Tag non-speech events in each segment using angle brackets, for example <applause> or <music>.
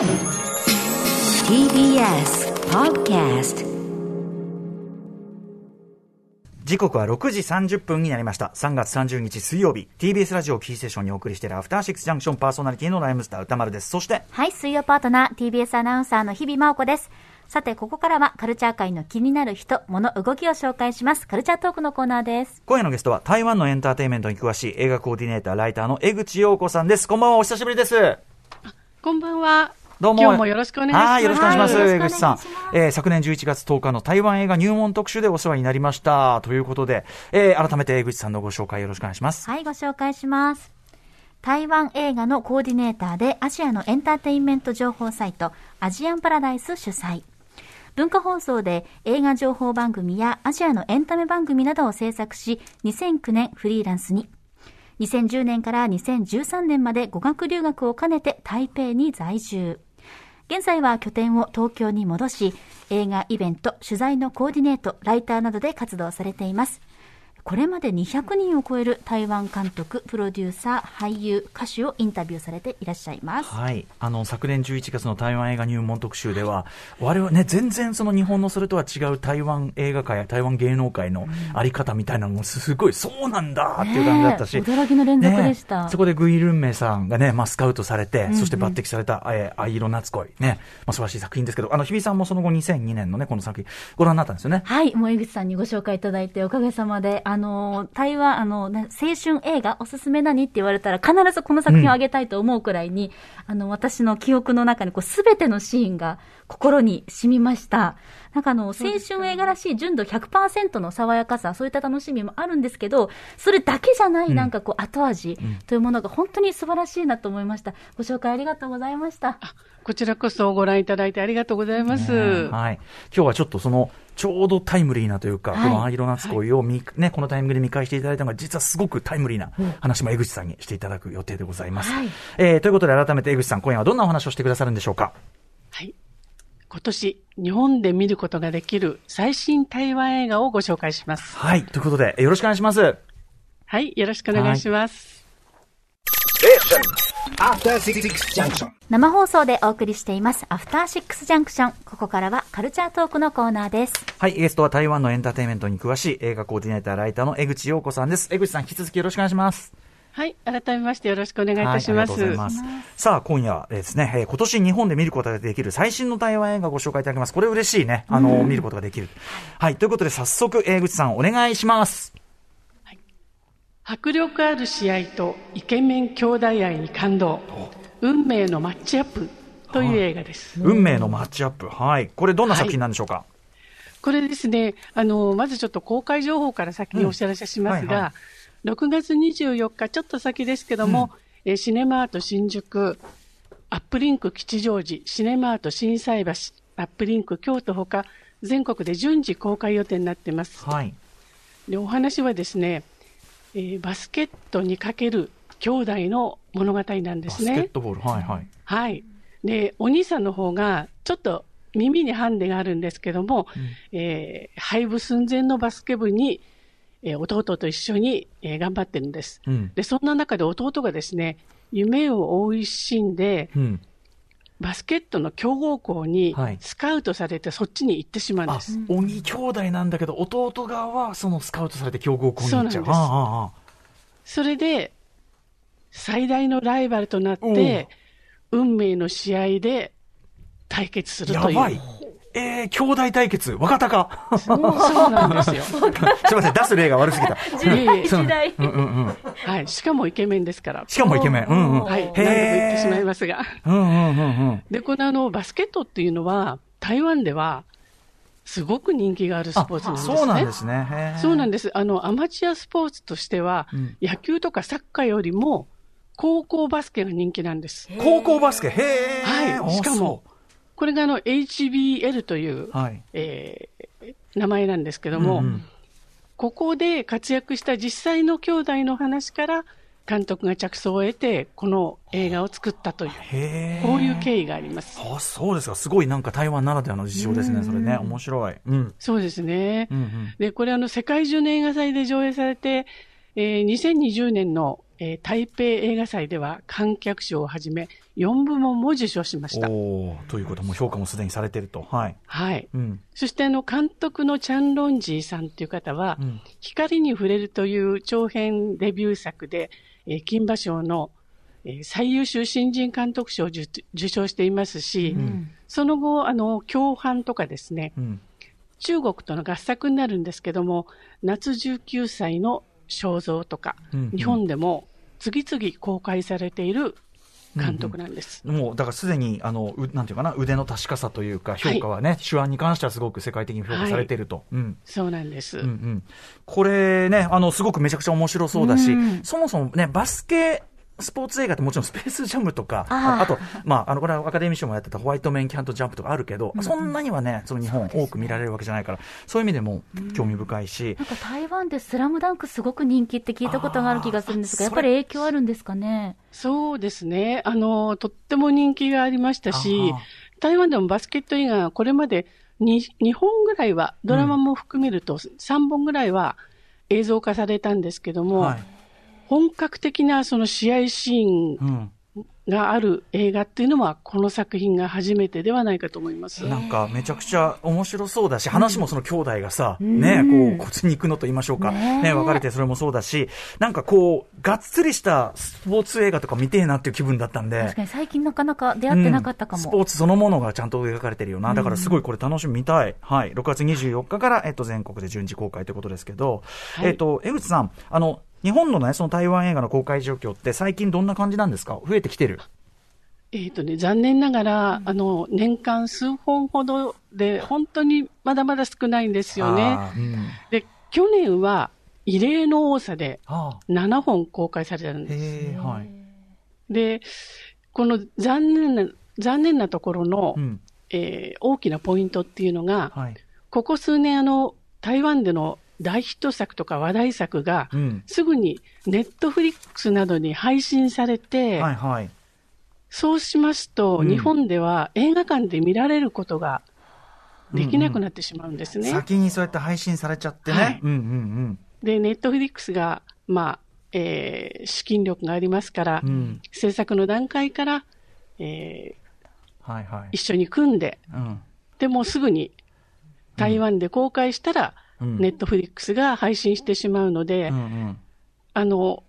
TBS Podcast 時刻は6時30分になりました。3月30日水曜日、TBS ラジオキーステーションにお送りしているアフターシックスジャンクションパーソナリティのライムスター歌丸です。そして、はい、水曜パートナー、TBS アナウンサーの日々真央子です。さて、ここからはカルチャー界の気になる人、物、動きを紹介します。カルチャートークのコーナーです。今夜のゲストは台湾のエンターテインメントに詳しい映画コーディネーター、ライターの江口洋子さんです。こんばんは、お久しぶりです。こんばんは。どうも。今日もよろしくお願いしますはい、よろしくお願いします。はいよ江口さんえー昨年11月10日の台湾映画入門特集でお世話になりました。ということで、えー改めて江口さんのご紹介よろしくお願いします。はい、ご紹介します。台湾映画のコーディネーターでアジアのエンターテインメント情報サイト、アジアンパラダイス主催。文化放送で映画情報番組やアジアのエンタメ番組などを制作し、2009年フリーランスに。2010年から2013年まで語学留学を兼ねて台北に在住。現在は拠点を東京に戻し、映画イベント、取材のコーディネート、ライターなどで活動されています。これまで200人を超える台湾監督、プロデューサー、俳優、歌手をインタビューされていらっしゃいます。はい。あの、昨年11月の台湾映画入門特集では、我々ね、全然その日本のそれとは違う台湾映画界や台湾芸能界のあり方みたいなのもすごい、そうなんだっていう感じだったし。ねえ驚きの連続でしたねそこでグイ・ルンメイさんがね、まあ、スカウトされて、そして抜擢された、えー、藍色夏恋。ね。まあ、素晴らしい作品ですけど、あの、日比さんもその後2002年のね、この作品、ご覧になったんですよね。はい、もう江口さんにご紹介いただいて、おかげさまで、あの、台湾、あの、ね青春映画おすすめ何って言われたら、必ずこの作品をあげたいと思うくらいに、あの、私の記憶の中に、こう、すべてのシーンが心に染みました。なんかあの、青春映画らしい純度100%の爽やかさ、そういった楽しみもあるんですけど、それだけじゃない、なんかこう、後味というものが本当に素晴らしいなと思いました。ご紹介ありがとうございました。こちらこそご覧いただいてありがとうございます。はい。今日はちょっとその、ちょうどタイムリーなというか、はいこの藍色夏恋を見、ね、このタイミングで見返していただいたのが、実はすごくタイムリーな話も江口さんにしていただく予定でございます。はいえーということで改めて江口さん、今夜はどんなお話をしてくださるんでしょうか？はい。今年、日本で見ることができる最新台湾映画をご紹介します。はい。ということで、よろしくお願いします。はい。よろしくお願いします。After Six Junction. 生放送でお送りしています、アフターシックスジャンクション。ここからはカルチャートークのコーナーです。はい。ゲストは台湾のエンターテインメントに詳しい映画コーディネーター、ライターの江口洋子さんです。江口さん、引き続きよろしくお願いします。はい。改めましてよろしくお願いいたします。はい、ありがとうございます。さあ、今夜ですね、えー今年日本で見ることができる最新の台湾映画をご紹介いただきます。これ嬉しいね。あの、見ることができる。はい。ということで、早速、江口さん、お願いします。迫力ある試合とイケメン兄弟愛に感動。運命のマッチアップという映画です。運命のマッチアップ。はい。これ、どんな作品なんでしょうか、これですね、あの、まずちょっと公開情報から先にお知らせしますが、うんはいは6月24日、ちょっと先ですけども、えーシネマート新宿、アップリンク吉祥寺、シネマート心斎橋、アップリンク京都ほか、全国で順次公開予定になっています。はい。で、お話はですね、えーバスケットにかける兄弟の物語なんでバすね。スケットボール。はいはい。はい。で、お兄さんの方が、ちょっと耳にハンデがあるんですけども、えー廃部寸前のバスケ部に、えー弟と一緒に、えー頑張ってるんです。うん。で、そんな中で弟がですね、夢を追う一心で、うん。バスケットの強豪校にはいスカウトされてそっちに行ってしまうんあです。、鬼兄弟なんだけど、弟側は、そのスカウトされて強豪校に行っちゃう。そうなんですそれで、最大のライバルとなって、運命の試合で対決するという。やばい。えー、兄弟対決、若鷹。そうなんですよ。<laughs> すみません、出す例が悪すぎた。<laughs> 時代。うんうんうん。はい。しかもイケメンですから。しかもイケメン。うんうん。はい。へ何度も言ってしまいーますが。うんうんうんうん。で、このあの、バスケットっていうのは、台湾では、すごく人気があるスポーツなんですね。そうなんですね。そうなんです。あの、アマチュアスポーツとしては、うん野球とかサッカーよりも、高校バスケが人気なんです。高校バスケ？へえ。はい。しかも、これがあの、HBL という、はい。えー名前なんですけども、うんうんここで活躍した実際の兄弟の話から、監督が着想を得て、この映画を作ったという。こういう経緯があります。あ、そうですか。すごいなんか台湾ならではの事情ですね。それね。面白い。うん。そうですね。うんうん。で、これあの、世界中の映画祭で上映されて、えー2020年の、えー台北映画祭では観客賞をはじめ4部門も受賞しました。ということも評価もすでにされてると。はい。はい。うん。そしてあの監督のチャン・ロンジーさんという方は、うん光に触れるという長編デビュー作で、えー金馬賞の、えー最優秀新人監督賞を受受賞していますし、その後、あの、共犯とかですね、うん。中国との合作になるんですけども、夏19歳の肖像とか、うん日本でも次々公開されている監督なんです。もう、だからすでに、あの、うなんていうかな、腕の確かさというか、評価はね、手腕に関してはすごく世界的に評価されていると。うん。そうなんです。うんうん、これね、あの、すごくめちゃくちゃ面白そうだし、うんそもそもね、バスケ、スポーツ映画ってもちろんスペースジャムとか、あと、まあ、あの、これはアカデミー賞もやってたホワイトメンキャントジャンプとかあるけど、そんなにはね、その日本多く見られるわけじゃないから、そういう意味でも興味深いし、なんか台湾でスラムダンクすごく人気って聞いたことがある気がするんですが、やっぱり影響あるんですかね？そうですね。あの、とっても人気がありましたし台湾でもバスケット映画がこれまで 2, 2本ぐらいは、ドラマも含めると3本ぐらいは映像化されたんですけども、はい。本格的なその試合シーンうん。がある映画っていうのは、この作品が初めてではないかと思います。なんかめちゃくちゃ面白そうだし、話もその兄弟がさ、んね、こう、骨肉のと言いましょうか、ね別れてそれもそうだし、なんかこう、がっつりしたスポーツ映画とか見てえなっていう気分だったんで。確かに最近なかなか出会ってなかったかも。うんスポーツそのものがちゃんと描かれてるよな。だからすごいこれ楽しみ見たい。はい。6月24日から、えっと、全国で順次公開ということですけど、はいえっと、江口さん、あの、日本のね、その台湾映画の公開状況って最近どんな感じなんですか？増えてきてるえっ、とね、残念ながら、あの、年間数本ほどで、本当にまだまだ少ないんですよね。うん。で、去年は異例の多さであ7本公開されたんあ。です。はい。で、この残念な、残念なところの、うん。えー大きなポイントっていうのが、はい。ここ数年あの、台湾での大ヒット作とか話題作が、うん。すぐにネットフリックスなどに配信されて、はいはい。そうしますと、うん日本では映画館で見られることができなくなってしまうんですね。先にそうやって配信されちゃってね。はいうんうんで、ネットフリックスが、まあ、えー資金力がありますから、うん。うん。制作の段階から、えーはいはい。一緒に組んで、うん。でもうすぐに台湾で公開したら、うんネットフリックスが配信してしまうので、うんうん。あの、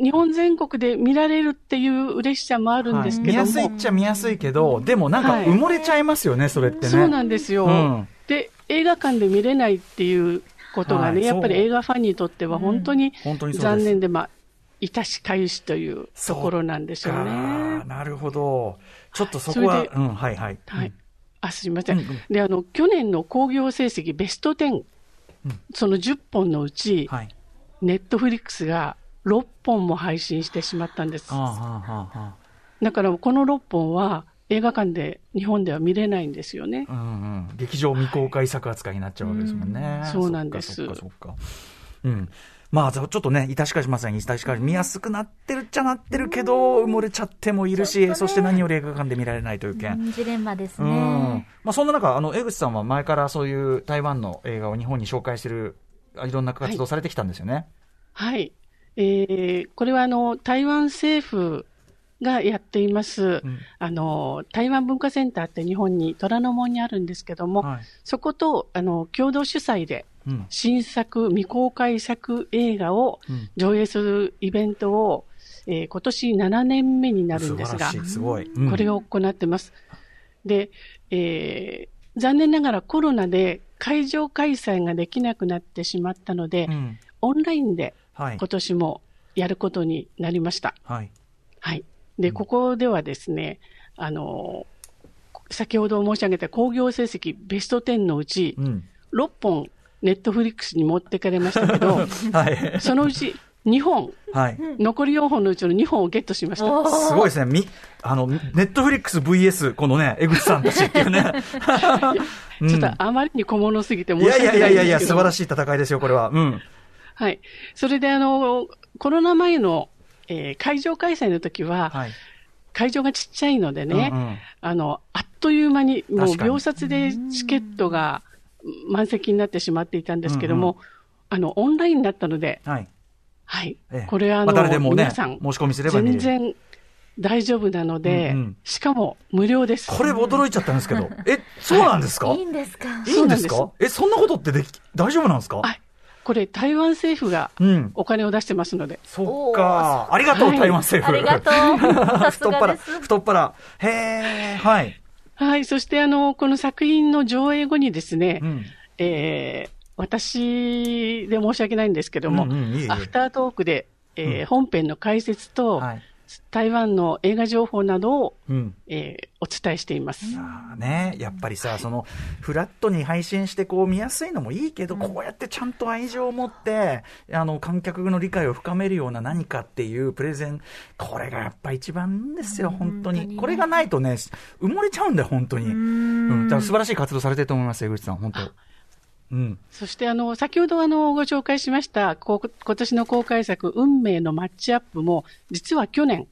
日本全国で見られるっていう嬉しさもあるんですけども、はい。見やすいっちゃ見やすいけど、でもなんかはい。埋もれちゃいますよね、それってね。そうなんですよ、うん。で、映画館で見れないっていうことがね、はいやっぱり映画ファンにとっては本当に残念で、まあ、致しかゆしというところなんでしょうかね。なるほど。ちょっとそこは、うん、はいはい。はい。あ、すみません。で、あの、去年の興行成績ベスト10、その10本のうち、はい。ネットフリックスが6本も配信してしまったんですだからこの6本は映画館で日本では見れないんですよね。あ、うんうん。劇場未公開作扱いになっちゃうわけですもんね。うんそうなんですそっかそっか。うん。まあ、ちょっとね、致しかしません。致しかし見やすくなってるっちゃなってるけど、埋もれちゃってもいるし、そして何より映画館で見られないという件。うんジレンマですうんね。まあ、そんな中、あの江口さんは前からそういう台湾の映画を日本に紹介してる、あいろんな活動されてきたんですよね。はい。えー、これはあの、台湾政府がやっています、うんあの、台湾文化センターって日本に虎ノ門にあるんですけども、はいそこと、あの、共同主催で、うん新作未公開作映画をうん上映するイベントを、えー今年7年目になるんですがすごい。うんこれを行ってます。で、えー残念ながらコロナで会場開催ができなくなってしまったので、うんオンラインではい今。年もやることになりました。はい。はい。で、ここではですね、あの、先ほど申し上げた興行成績ベスト10のうち、うん。6本ネットフリックスに持ってかれましたけど、<laughs> はい。そのうち2本、はい。残り4本のうちの2本をゲットしました。すごいですね。み、あの、ネットフリックス VS、このね、江口さんたちっていうね。<laughs> ちょっとあまりに小物すぎていやいや申し訳いやいやいや、ないんですけど。素晴らしい戦いですよ、これは。うん。はい。それであの、コロナ前の、えー会場開催の時は、はい。会場がちっちゃいのでね、うんうんあの、あっという間に、もう秒殺でチケットが満席になってしまっていたんですけども、あの、オンラインになったので、はい。はいええ。これはあの、まあ誰でもね皆さん、申し込みすれば全然大丈夫なので、うんうんしかも無料です。これ驚いちゃったんですけど。え、そうなんですか？いいんですか？いいんですか？え、そんなことってでき、大丈夫なんですか？はい。これ、台湾政府がうん。お金を出してますので、そっか。ありがとう、はい台湾政府。ありがとう。<laughs> 太っ腹。太っ腹。へえ、はい。はい。そして、あの、この作品の上映後にですね、うん。えー私で申し訳ないんですけども、うんうんいえいえアフタートークで、えーうん本編の解説と、はい。台湾の映画情報などを、うん。えーお伝えしています。ね、やっぱりさ、そのフラットに配信してこう見やすいのもいいけど、こうやってちゃんと愛情を持ってあの観客の理解を深めるような何かっていうプレゼンこれがやっぱ一番いいんですよ、本当に。本当にね。これがないとね埋もれちゃうんだよ本当に。うん、だから素晴らしい活動されてると思います江口さん本当そして、あの、先ほどあの、ご紹介しました、こ今年の公開作、運命のマッチアップも、実は去年、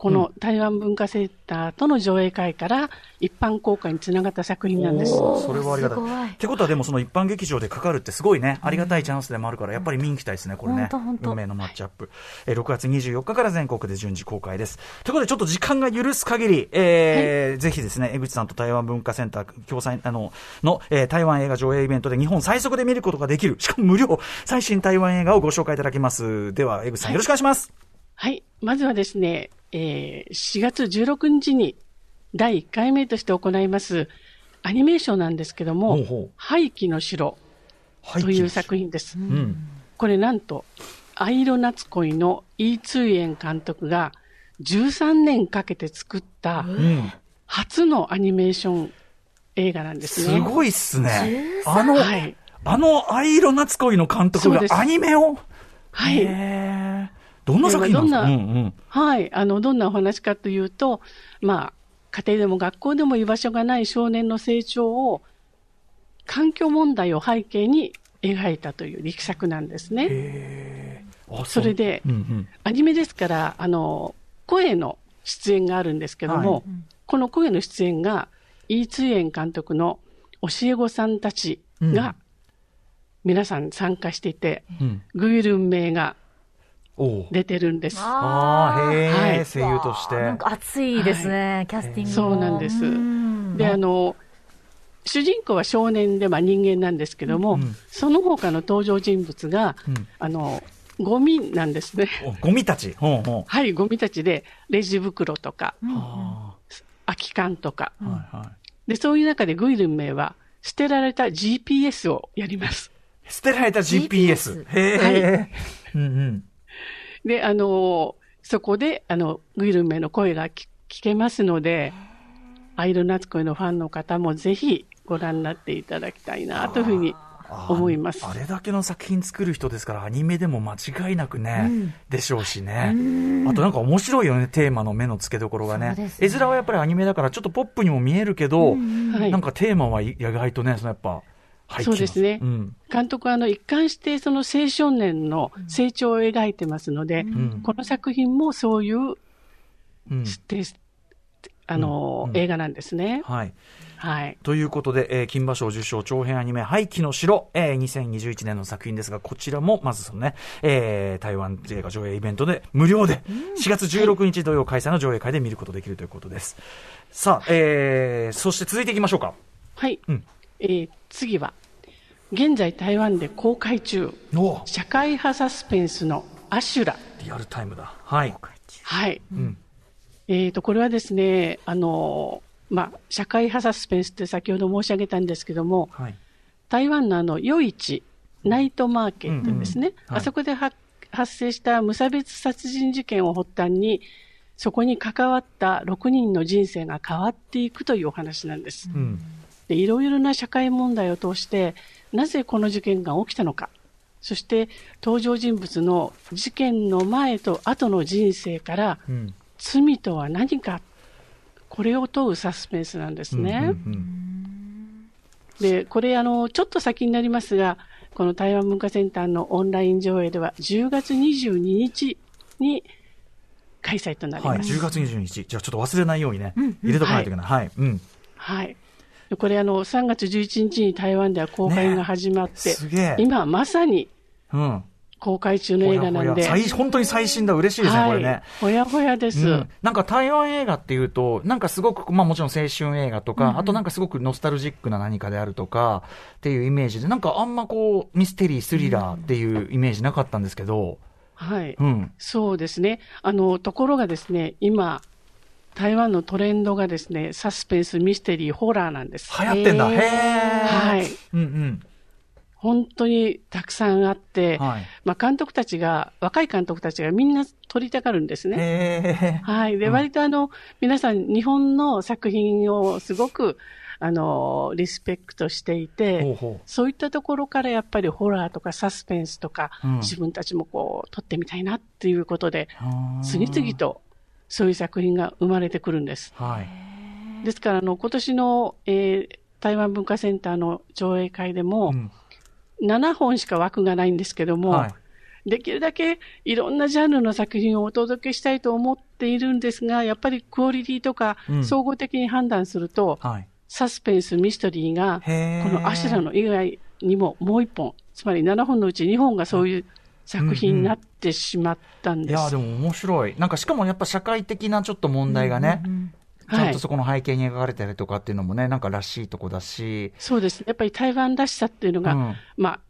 この台湾文化センターとの上映会から一般公開につながった作品なんです。それはありがたい。ってことは、でもその一般劇場でかかるってすごいね、ありがたいチャンスでもあるから、やっぱり見に行きたいですね、これね運命のマッチアップ。えー6月24日から全国で順次公開です。ということで、ちょっと時間が許す限り、えーぜひですね、江口さんと台湾文化センター共催、あの、の、えー台湾映画上映イベントで日本最速で見ることができる、しかも無料、最新台湾映画をご紹介いただきます。では、江口さん、よろしくお願いします。はい。まずはですね、えー4月16日に第1回目として行いますアニメーションなんですけども、ほうほう廃棄の城はいという作品です。うん。これなんと、藍色夏恋のイー・ツーエン監督が13年かけて作ったうん。初のアニメーション映画なんですすね。ごいっすね。あの、はい。あの藍色夏恋の監督がアニメを？はい。どんな作品なんですか？どんなうんうん。はい。あの、どんなお話かというと、まあ、家庭でも学校でも居場所がない少年の成長を、環境問題を背景に描いたという力作なんですね。あそれでうんうん。アニメですから、あの、声の出演があるんですけども、はい。この声の出演が、イー・ツーエン監督の教え子さんたちうん。が、皆さん参加していて、うん。グイルン名が出てるんです。ああ、へえ、はい声優として。なんか熱いですね、キャスティングもそうなんですんで、あの、主人公は少年で、まあ、人間なんですけども、うんその他の登場人物が、うんあの、ゴミなんですね。おゴミたち。ほうほはい、ゴミたちで、レジ袋とか、う。は空き缶とか。あはいはい。で、そういう中でグイルン名は、捨てられた GPS をやります。捨てられた GPS。GPS へえ。うんうん。で、あの、そこで、あの、グイルン名の声が聞聞けますので、アイルナツコイのファンの方もぜひご覧になっていただきたいなというふうに思います。あれだけの作品作る人ですから、アニメでも間違いなくね、でしょうしね。あとなんか面白いよね、テーマの目の付けどころがね。ね絵面はやっぱりアニメだからちょっとポップにも見えるけど、はいなんかテーマは意外とね、そのやっぱ、そうですねうん。監督はあの一貫してその青少年の成長を描いてますので、んこの作品もそういううん。あの、うん映画なんですね。はい。はい。ということで、えー金馬賞受賞長編アニメ、廃棄の城、えー2021年の作品ですが、こちらも、まずそのね、えー台湾映画上映イベントで無料で、4月16日土曜開催の上映会で見ることできるということです。さあ、えー、そして続いていきましょうか。はい。うんえー次は、現在台湾で公開中、お社会派サスペンスのアシュラ。リアルタイムだ。はい。はい。うん。えーと、これはですね、あの、まあ、社会派サスペンスって先ほど申し上げたんですけども、はい。台湾のあの、夜市、ナイトマーケットですね。うんうんはいあそこでは発生した無差別殺人事件を発端に、そこに関わった6人の人生が変わっていくというお話なんです。うん。でいろいろな社会問題を通して、なぜこの事件が起きたのか、そして登場人物の事件の前と後の人生から、うん。罪とは何か、これを問うサスペンスなんですね。うんうんで、これあの、ちょっと先になりますが、この台湾文化センターのオンライン上映では10月22日に開催となりはい。ます。10月22日。じゃあちょっと忘れないようにね、入れとかないといけない。はい。うん。はい。でこれあの、3月11日に台湾では公開が始まって、すげえ。今まさにうん。公開中の映画なんで。ほや本当に最新だ、嬉しいですね、これね。ほやほやです、うんなんか台湾映画っていうと、なんかすごく、まあもちろん青春映画とか、あとなんかすごくノスタルジックな何かであるとかっていうイメージで、なんかあんまこう、ミステリー、スリラーっていうイメージなかったんですけど、はい。うん。そうですね。あの、ところがですね、今、台湾のトレンドがですね、サスペンス、ミステリー、ホラーなんです。流行ってんだ。へーへー。はい。うん本当にたくさんあって、うん。はい。まあ、監督たちが、若い監督たちがみんな撮りたがるんですね。はい。で、うん割とあの、皆さん、日本の作品をすごく、あの、リスペクトしていて、ほうほそういったところからやっぱりホラーとかサスペンスとか、うん自分たちもこう、撮ってみたいなっていうことで、う。次々とそういう作品が生まれてくるんです。はい。ですから、あの、今年の、えー台湾文化センターの上映会でも、うん7本しか枠がないんですけども、はい。できるだけいろんなジャンルの作品をお届けしたいと思っているんですが、やっぱりクオリティとかうん総合的に判断すると、はい。サスペンス、ミステリーが、このアシュラの以外にももう一本、つまり7本のうち2本がそういう作品になってしまったんです。いや、でも面白い。なんかしかもやっぱ社会的なちょっと問題がね、ちゃんとそこの背景に描かれてるとかっていうのもね、なんからしいとこだし、そうですね。やっぱり台湾らしさっていうのが、うんまあ、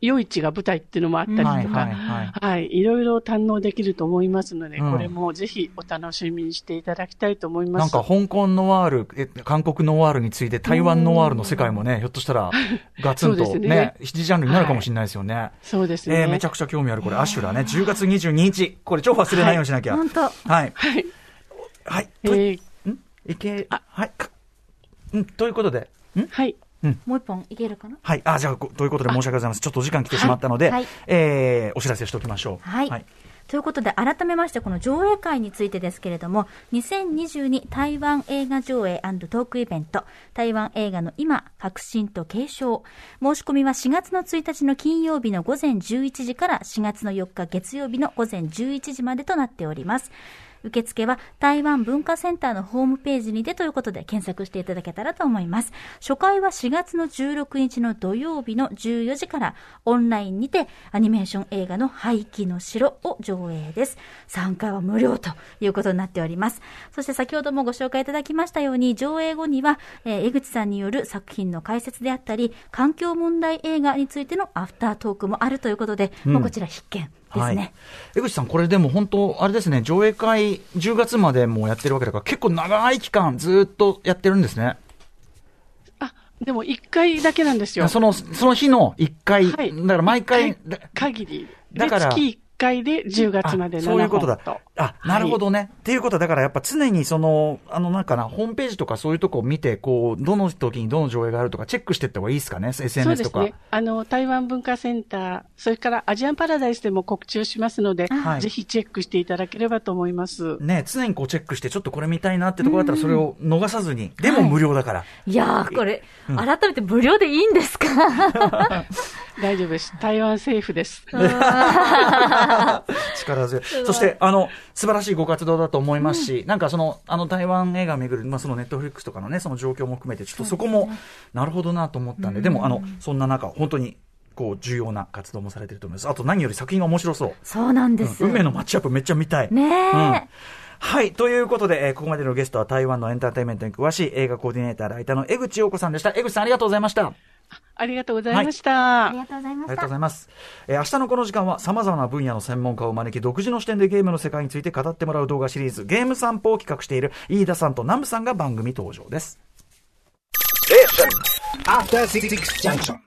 夜市が舞台っていうのもあったりとか、はいはいはい。はい、いろいろ堪能できると思いますので、うんこれもぜひお楽しみにしていただきたいと思います。なんか香港ノワール、え韓国ノワールについて台湾ノワールの世界もね、ひょっとしたら <laughs> ガツンとねね、七ジャンルになるかもしれないですよね。そうですね。えーめちゃくちゃ興味ある、これ、アシュラね、10月22日、これ、超忘れないようにしなきゃ。本当。はい。はい。はい。えといーん？いけ、はい。かうん、ということで、ん？はい。もう一本いけるかな？はい。あ、じゃあ、ごということで申し訳ございません。ちょっとお時間来てしまったので、はいはいえーお知らせしておきましょう。はいということで、改めまして、この上映会についてですけれども、2022台湾映画上映トークイベント、台湾映画の今、革新と継承。申し込みは4月の1日の金曜日の午前11時から4月の4日月曜日の午前11時までとなっております。受付は台湾文化センターのホームページにてということで検索していただけたらと思います。初回は4月の16日の土曜日の14時からオンラインにてアニメーション映画の廃棄の城を上映です。参加は無料ということになっております。そして先ほどもご紹介いただきましたように上映後には、えー江口さんによる作品の解説であったり環境問題映画についてのアフタートークもあるということで、もうこちら必見。はい。江口さん、これでも本当、あれですね、上映会10月までもうやってるわけだから、結構長い期間ずっとやってるんですね。あ、でも1回だけなんですよ。その、その日の1回、はいだから毎回、一限り。だからで、月1回で10月まで7あ本そういうことだと。。あ、なるほどね。っていうことは、だからやっぱ常にその、あの、なんかな、ホームページとかそういうとこを見て、こう、どの時にどの上映があるとかチェックしていった方がいいですかね、そう SNS とか。ですね。あの、台湾文化センター、それからアジアンパラダイスでも告知をしますので、はいぜひチェックしていただければと思います。ね、常にこうチェックして、ちょっとこれ見たいなってところだったら、それを逃さずに、でも無料だから。いやー、これ、改めて無料でいいんですか？<laughs> 大丈夫です。台湾政府です。<laughs> 力強い。そして、あの、素晴らしいご活動だと思いますし、なんかその、あの台湾映画をめぐる、まあそのネットフリックスとかのね、その状況も含めて、ちょっとそこも、なるほどなと思ったんで、でも、あの、そんな中、本当に、こう、重要な活動もされてると思います。あと何より作品が面白そう。そうなんです。運命のマッチアップめっちゃ見たい。ねえ。うんはい。ということで、えーここまでのゲストは台湾のエンターテインメントに詳しい映画コーディネーター、ライターの江口洋子さんでした。江口さんありがとうございました。あありがとうございました。ありがとうございましたりがとうござ。います。えー明日のこの時間は様々な分野の専門家を招き、独自の視点でゲームの世界について語ってもらう動画シリーズ、ゲーム散歩を企画している飯田さんとナムさんが番組登場です。After Six Junction.